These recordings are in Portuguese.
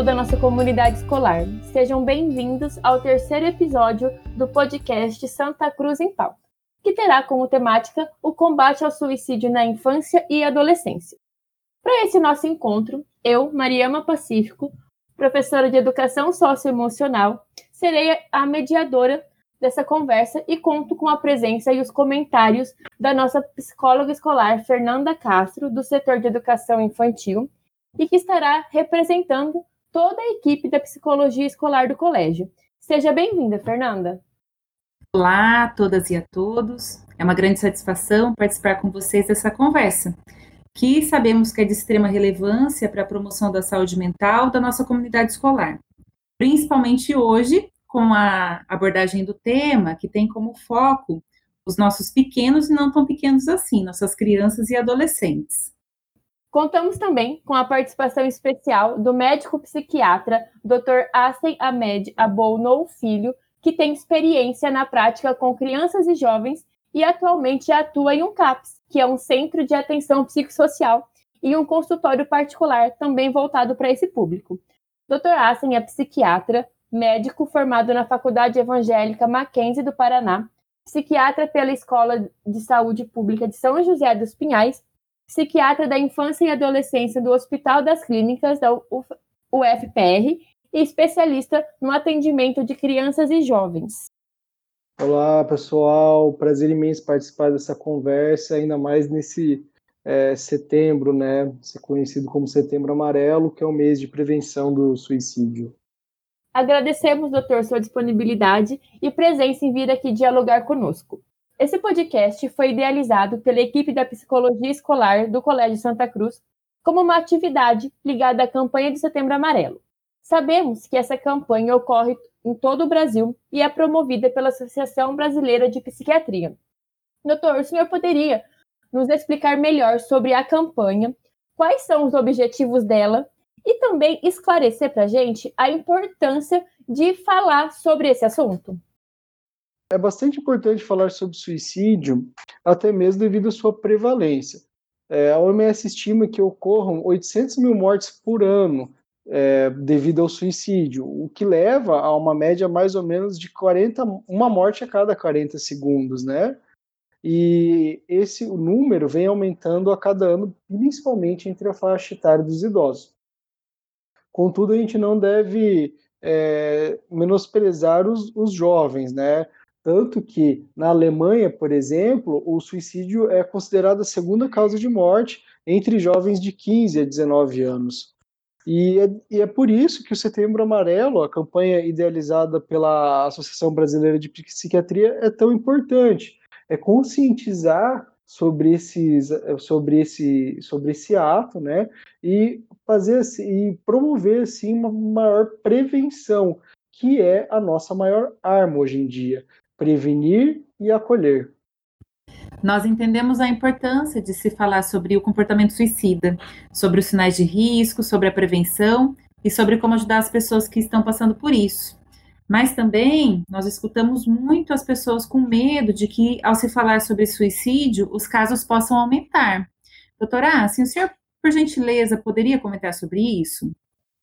toda a nossa comunidade escolar. Sejam bem-vindos ao terceiro episódio do podcast Santa Cruz em Pauta, que terá como temática o combate ao suicídio na infância e adolescência. Para esse nosso encontro, eu, Mariama Pacífico, professora de Educação Socioemocional, serei a mediadora dessa conversa e conto com a presença e os comentários da nossa psicóloga escolar Fernanda Castro, do setor de educação infantil, e que estará representando toda a equipe da psicologia escolar do colégio. Seja bem-vinda, Fernanda. Olá a todas e a todos. É uma grande satisfação participar com vocês dessa conversa, que sabemos que é de extrema relevância para a promoção da saúde mental da nossa comunidade escolar. Principalmente hoje, com a abordagem do tema, que tem como foco os nossos pequenos e não tão pequenos assim, nossas crianças e adolescentes. Contamos também com a participação especial do médico psiquiatra Dr. Asen Ahmed Abounou Filho, que tem experiência na prática com crianças e jovens e atualmente atua em um CAPS, que é um centro de atenção psicossocial, e um consultório particular também voltado para esse público. Dr. Asen é psiquiatra, médico formado na Faculdade Evangélica Mackenzie do Paraná, psiquiatra pela Escola de Saúde Pública de São José dos Pinhais, psiquiatra da Infância e Adolescência do Hospital das Clínicas da UFPR e especialista no atendimento de crianças e jovens. Olá, pessoal. Prazer imenso participar dessa conversa, ainda mais nesse é, setembro, né? Conhecido como Setembro Amarelo, que é o mês de prevenção do suicídio. Agradecemos, doutor, sua disponibilidade e presença em vir aqui dialogar conosco. Esse podcast foi idealizado pela equipe da Psicologia Escolar do Colégio Santa Cruz como uma atividade ligada à campanha de Setembro Amarelo. Sabemos que essa campanha ocorre em todo o Brasil e é promovida pela Associação Brasileira de Psiquiatria. Doutor, o senhor poderia nos explicar melhor sobre a campanha, quais são os objetivos dela e também esclarecer para a gente a importância de falar sobre esse assunto. É bastante importante falar sobre suicídio, até mesmo devido à sua prevalência. É, a OMS estima que ocorram 800 mil mortes por ano é, devido ao suicídio, o que leva a uma média mais ou menos de 40, uma morte a cada 40 segundos, né? E esse número vem aumentando a cada ano, principalmente entre a faixa etária dos idosos. Contudo, a gente não deve é, menosprezar os, os jovens, né? Tanto que na Alemanha, por exemplo, o suicídio é considerado a segunda causa de morte entre jovens de 15 a 19 anos. E é, e é, por isso que o Setembro Amarelo, a campanha idealizada pela Associação Brasileira de Psiquiatria, é tão importante. É conscientizar sobre, esses, sobre, esse, sobre esse ato, né? E fazer e promover assim uma maior prevenção, que é a nossa maior arma hoje em dia, prevenir e acolher. Nós entendemos a importância de se falar sobre o comportamento suicida, sobre os sinais de risco, sobre a prevenção e sobre como ajudar as pessoas que estão passando por isso. Mas também nós escutamos muito as pessoas com medo de que, ao se falar sobre suicídio, os casos possam aumentar. Doutora, se o senhor por gentileza, poderia comentar sobre isso?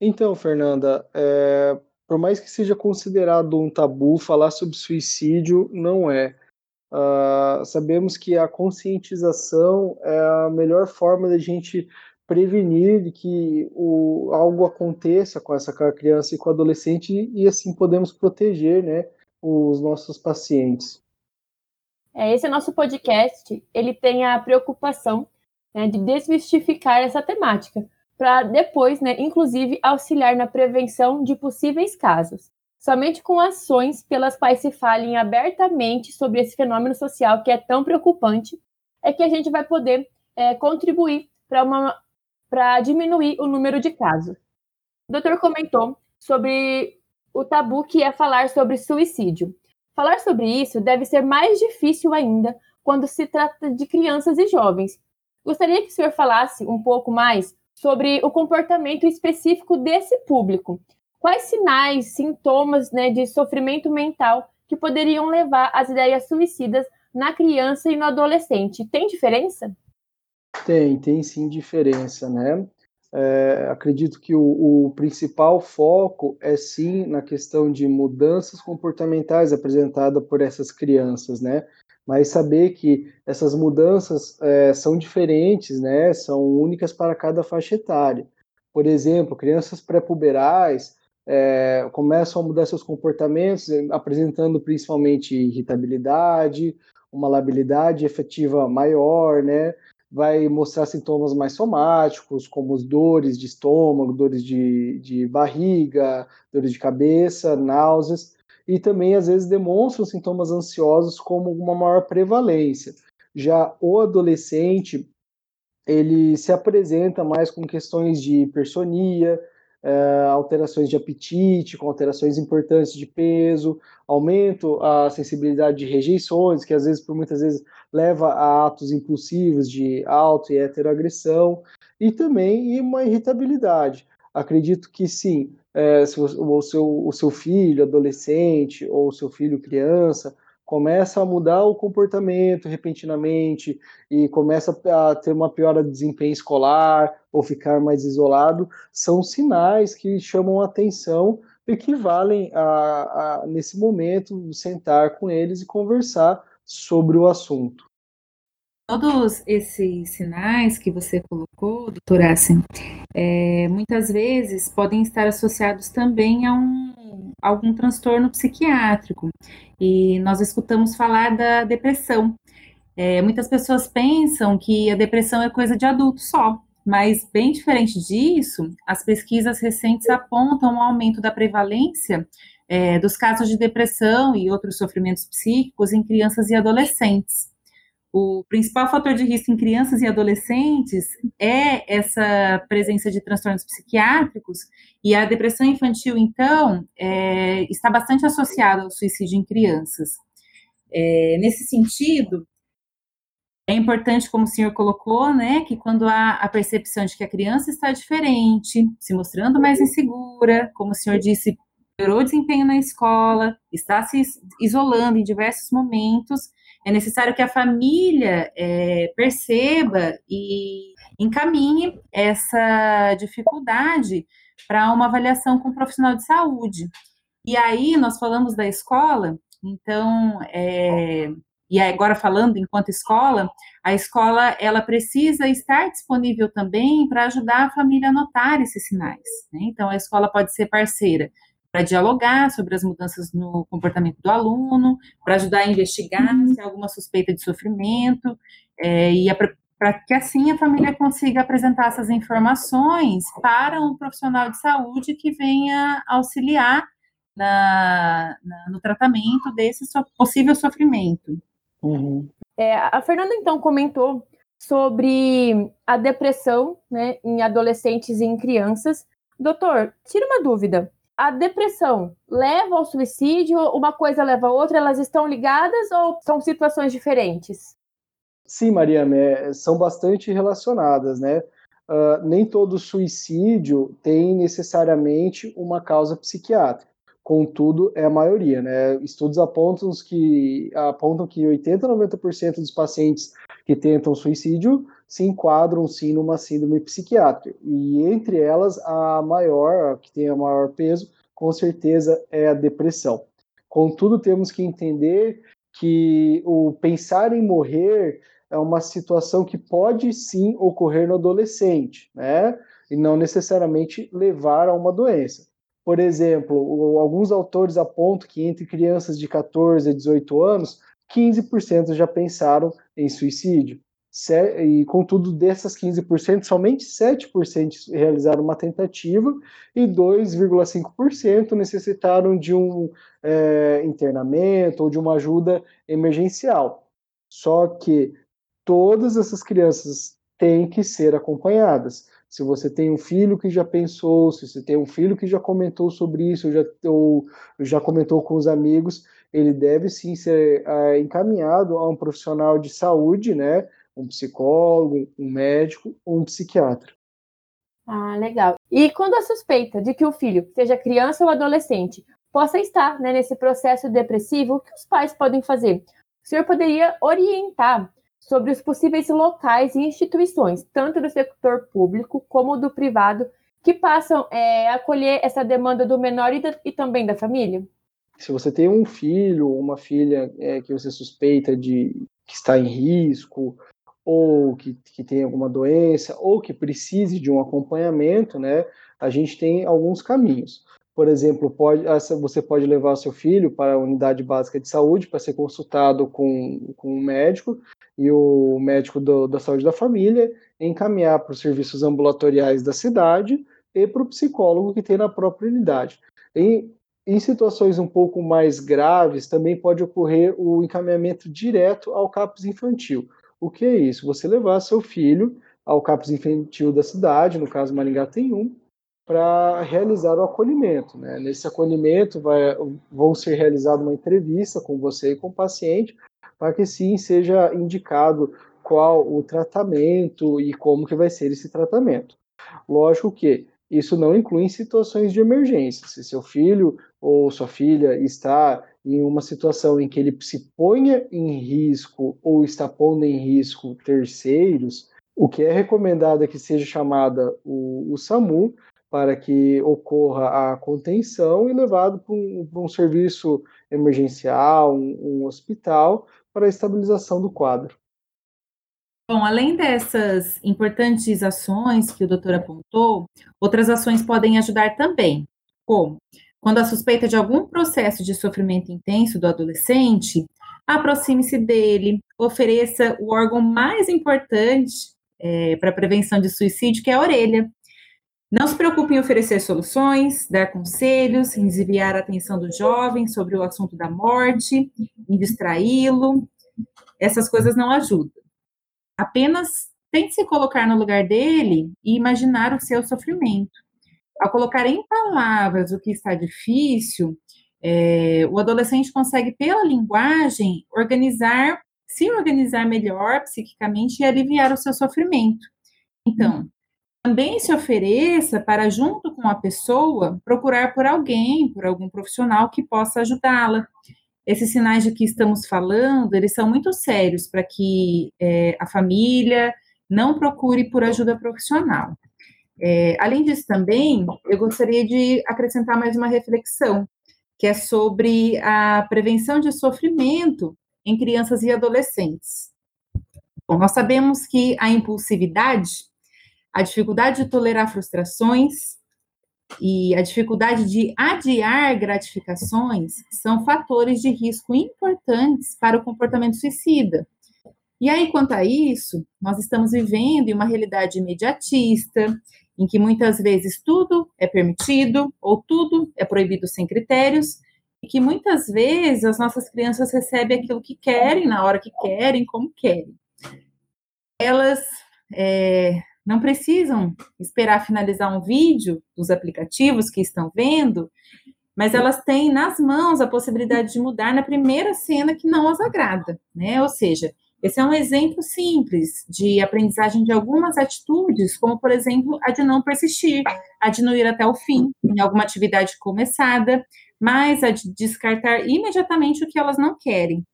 Então, Fernanda, é, por mais que seja considerado um tabu, falar sobre suicídio não é. Uh, sabemos que a conscientização é a melhor forma da gente prevenir de que o, algo aconteça com essa criança e com o adolescente e assim podemos proteger né, os nossos pacientes. É, esse nosso podcast, ele tem a preocupação né, de desmistificar essa temática, para depois, né, inclusive, auxiliar na prevenção de possíveis casos. Somente com ações pelas quais se falem abertamente sobre esse fenômeno social que é tão preocupante, é que a gente vai poder é, contribuir para diminuir o número de casos. O doutor comentou sobre o tabu que é falar sobre suicídio. Falar sobre isso deve ser mais difícil ainda quando se trata de crianças e jovens, Gostaria que o senhor falasse um pouco mais sobre o comportamento específico desse público. Quais sinais, sintomas né, de sofrimento mental que poderiam levar às ideias suicidas na criança e no adolescente? Tem diferença? Tem, tem sim diferença, né? é, acredito que o, o, principal foco é sim na questão de mudanças comportamentais apresentada por essas crianças, né? Mas saber que essas mudanças é, são diferentes, né? São únicas para cada faixa etária. Por exemplo, crianças pré-puberais é, começam a mudar seus comportamentos, apresentando principalmente irritabilidade, uma labilidade efetiva maior, né? vai mostrar sintomas mais somáticos, como dores de estômago, dores de, de barriga, dores de cabeça, náuseas, e também às vezes demonstram sintomas ansiosos como uma maior prevalência. Já o adolescente, ele se apresenta mais com questões de hipersonia, é, alterações de apetite, com alterações importantes de peso, aumento a sensibilidade de rejeições, que às vezes, por muitas vezes, leva a atos impulsivos de auto e heteroagressão, e também uma irritabilidade. Acredito que sim, é, se o, o, seu, o seu filho adolescente ou o seu filho criança começa a mudar o comportamento repentinamente e começa a ter uma piora de desempenho escolar ou ficar mais isolado, são sinais que chamam atenção e que valem, a, a, nesse momento, sentar com eles e conversar sobre o assunto. Todos esses sinais que você colocou, doutora Assim, é, muitas vezes podem estar associados também a um, algum transtorno psiquiátrico. E nós escutamos falar da depressão. É, muitas pessoas pensam que a depressão é coisa de adulto só, mas bem diferente disso, as pesquisas recentes apontam um aumento da prevalência é, dos casos de depressão e outros sofrimentos psíquicos em crianças e adolescentes. O principal fator de risco em crianças e adolescentes é essa presença de transtornos psiquiátricos, e a depressão infantil, então, é, está bastante associada ao suicídio em crianças. É, nesse sentido, é importante, como o senhor colocou, né, que quando há a percepção de que a criança está diferente, se mostrando mais insegura, como o senhor disse, piorou o desempenho na escola, está se isolando em diversos momentos, é necessário que a família é, perceba e encaminhe essa dificuldade para uma avaliação com um profissional de saúde. E aí, nós falamos da escola, então, é, e agora falando enquanto escola, a escola ela precisa estar disponível também para ajudar a família a notar esses sinais. Né? Então, a escola pode ser parceira para dialogar sobre as mudanças no comportamento do aluno, para ajudar a investigar uhum. se há alguma suspeita de sofrimento, é, e para que assim a família consiga apresentar essas informações para um profissional de saúde que venha auxiliar na, na, no tratamento desse so, possível sofrimento. Uhum. É, a Fernanda então comentou sobre a depressão né, em adolescentes e em crianças. Doutor, tira uma dúvida a depressão leva ao suicídio? Uma coisa leva a outra? Elas estão ligadas ou são situações diferentes? Sim, Maria, é, são bastante relacionadas, né? Uh, nem todo suicídio tem necessariamente uma causa psiquiátrica. Contudo, é a maioria, né? Estudos apontam que, apontam que 80 a 90% dos pacientes que tentam suicídio se enquadram sim numa síndrome psiquiátrica. E entre elas, a maior, a que tem a maior peso, com certeza é a depressão. Contudo, temos que entender que o pensar em morrer é uma situação que pode sim ocorrer no adolescente, né? E não necessariamente levar a uma doença. Por exemplo, alguns autores apontam que entre crianças de 14 a 18 anos, 15% já pensaram em suicídio e contudo dessas 15%, somente 7% realizaram uma tentativa e 2,5% necessitaram de um é, internamento ou de uma ajuda emergencial. Só que todas essas crianças têm que ser acompanhadas. Se você tem um filho que já pensou, se você tem um filho que já comentou sobre isso, já, ou já comentou com os amigos, ele deve sim ser é, encaminhado a um profissional de saúde, né? Um psicólogo, um médico ou um psiquiatra. Ah, legal. E quando a suspeita de que o filho, seja criança ou adolescente, possa estar né, nesse processo depressivo, o que os pais podem fazer? O senhor poderia orientar sobre os possíveis locais e instituições, tanto do setor público como do privado, que passam é, a acolher essa demanda do menor e, da, e, também da família? Se você tem um filho ou uma filha é, que você suspeita de que está em risco, ou que, que tem alguma doença, ou que precise de um acompanhamento, né, a gente tem alguns caminhos. Por exemplo, pode, você pode levar seu filho para a unidade básica de saúde para ser consultado com, com um médico e o médico do, da saúde da família encaminhar para os serviços ambulatoriais da cidade e para o psicólogo que tem na própria unidade. Em, em situações um pouco mais graves, também pode ocorrer o encaminhamento direto ao CAPS infantil. O que é isso? Você levar seu filho ao CAPS infantil da cidade, no caso Maringá tem um, para realizar o acolhimento. Né? Nesse acolhimento vai, vão ser realizada uma entrevista com você e com o paciente, para que sim seja indicado qual o tratamento e como que vai ser esse tratamento. Lógico que isso não inclui em situações de emergência. Se seu filho ou sua filha está em uma situação em que ele se ponha em risco ou está pondo em risco terceiros, o que é recomendado é que seja chamada o, o SAMU para que ocorra a contenção e levado para um, um serviço emergencial, um, um hospital, para a estabilização do quadro. Bom, além dessas importantes ações que o doutor apontou, outras ações podem ajudar também, como quando a suspeita de algum processo de sofrimento intenso do adolescente, aproxime-se dele, ofereça o órgão mais importante é, para a prevenção de suicídio, que é a orelha. Não se preocupe em oferecer soluções, dar conselhos, em desviar a atenção do jovem sobre o assunto da morte, em distraí-lo. Essas coisas não ajudam. Apenas tente se colocar no lugar dele e imaginar o seu sofrimento. Ao colocar em palavras o que está difícil, é, o adolescente consegue, pela linguagem, organizar, se organizar melhor psiquicamente e aliviar o seu sofrimento. Então, também se ofereça para, junto com a pessoa, procurar por alguém, por algum profissional que possa ajudá-la. Esses sinais de que estamos falando, eles são muito sérios para que é, a família não procure por ajuda profissional. É, além disso, também, eu gostaria de acrescentar mais uma reflexão, que é sobre a prevenção de sofrimento em crianças e adolescentes. Bom, nós sabemos que a impulsividade a dificuldade de tolerar frustrações e a dificuldade de adiar gratificações são fatores de risco importantes para o comportamento suicida. E aí, quanto a isso, nós estamos vivendo em uma realidade imediatista, em que muitas vezes tudo é permitido ou tudo é proibido sem critérios, e que muitas vezes as nossas crianças recebem aquilo que querem, na hora que querem, como querem. Elas é, não precisam esperar finalizar um vídeo dos aplicativos que estão vendo, mas elas têm nas mãos a possibilidade de mudar na primeira cena que não as agrada, né? Ou seja, esse é um exemplo simples de aprendizagem de algumas atitudes, como, por exemplo, a de não persistir, a de não ir até o fim em alguma atividade começada, mas a de descartar imediatamente o que elas não querem.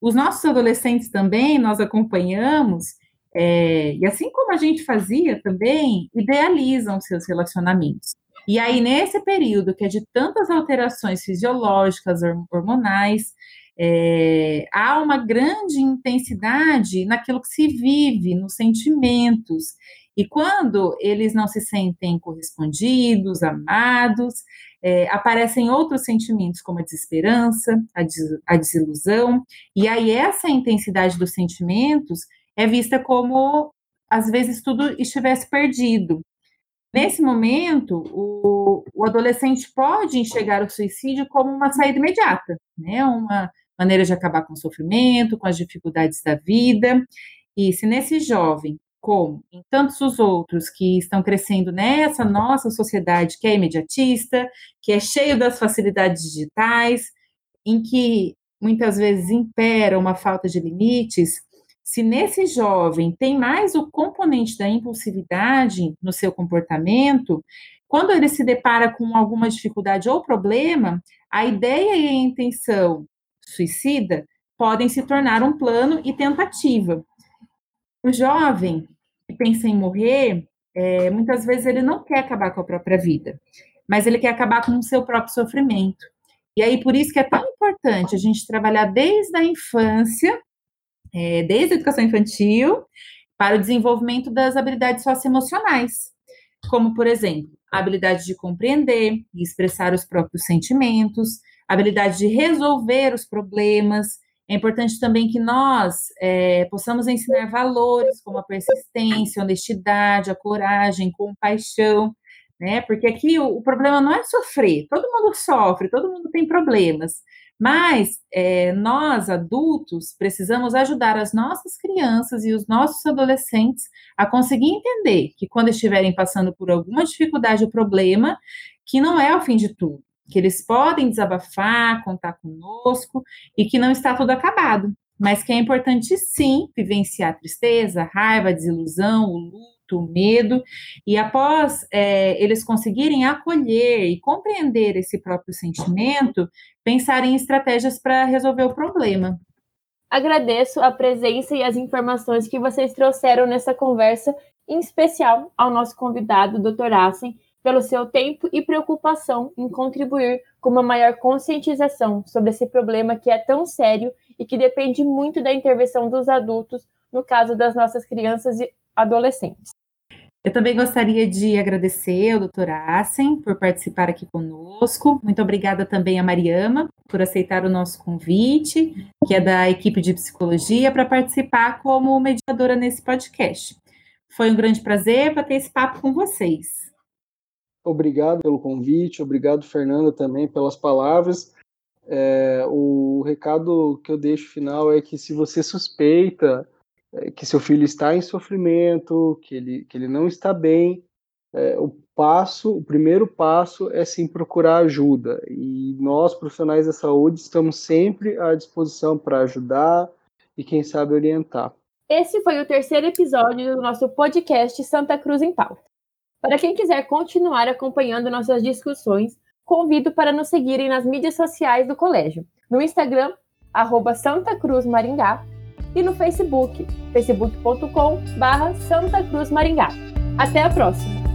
Os nossos adolescentes também, nós acompanhamos, é, e assim como a gente fazia também, idealizam seus relacionamentos. E aí, nesse período que é de tantas alterações fisiológicas, hormonais, é, há uma grande intensidade naquilo que se vive, nos sentimentos. E quando eles não se sentem correspondidos, amados, é, aparecem outros sentimentos, como a desesperança, a, des a desilusão, e aí essa intensidade dos sentimentos é vista como, às vezes, tudo estivesse perdido. Nesse momento, o, o adolescente pode enxergar o suicídio como uma saída imediata, né? Uma maneira de acabar com o sofrimento, com as dificuldades da vida. E se nesse jovem, como em tantos os outros que estão crescendo nessa nossa sociedade que é imediatista, que é cheio das facilidades digitais, em que muitas vezes impera uma falta de limites, se nesse jovem tem mais o componente da impulsividade no seu comportamento, quando ele se depara com alguma dificuldade ou problema, a ideia e a intenção suicida podem se tornar um plano e tentativa. O jovem que pensa em morrer, é, muitas vezes ele não quer acabar com a própria vida, mas ele quer acabar com o seu próprio sofrimento. E aí, por isso que é tão importante a gente trabalhar desde a infância, é, desde a educação infantil, para o desenvolvimento das habilidades socioemocionais, como, por exemplo, a habilidade de compreender e expressar os próprios sentimentos, a habilidade de resolver os problemas. É importante também que nós é, possamos ensinar valores como a persistência, a honestidade, a coragem, compaixão, né? Porque aqui o, o problema não é sofrer, todo mundo sofre, todo mundo tem problemas. Mas é, nós, adultos, precisamos ajudar as nossas crianças e os nossos adolescentes a conseguir entender que quando estiverem passando por alguma dificuldade ou problema, que não é o fim de tudo, que eles podem desabafar, contar conosco e que não está tudo acabado, mas que é importante sim vivenciar tristeza, raiva, desilusão, o luto medo, e após é, eles conseguirem acolher e compreender esse próprio sentimento, pensar em estratégias para resolver o problema. Agradeço a presença e as informações que vocês trouxeram nessa conversa, em especial ao nosso convidado, Dr. Assen, pelo seu tempo e preocupação em contribuir com uma maior conscientização sobre esse problema que é tão sério e que depende muito da intervenção dos adultos, no caso das nossas crianças adolescentes. Eu também gostaria de agradecer ao doutor Assen por participar aqui conosco. Muito obrigada também a Mariama por aceitar o nosso convite, que é da equipe de psicologia, para participar como mediadora nesse podcast. Foi um grande prazer bater esse papo com vocês. Obrigado pelo convite, obrigado, Fernanda, também pelas palavras. É, o recado que eu deixo final é que se você suspeita que seu filho está em sofrimento, que ele, que ele não está bem, é, o passo, o primeiro passo é sim procurar ajuda. E nós, profissionais da saúde, estamos sempre à disposição para ajudar e, quem sabe, orientar. Esse foi o terceiro episódio do nosso podcast Santa Cruz em Pauta. Para quem quiser continuar acompanhando nossas discussões, convido para nos seguirem nas mídias sociais do colégio. No Instagram, arroba Santa Cruz Maringá, e no Facebook, facebook.com barra Santa Cruz Maringá. Até a próxima!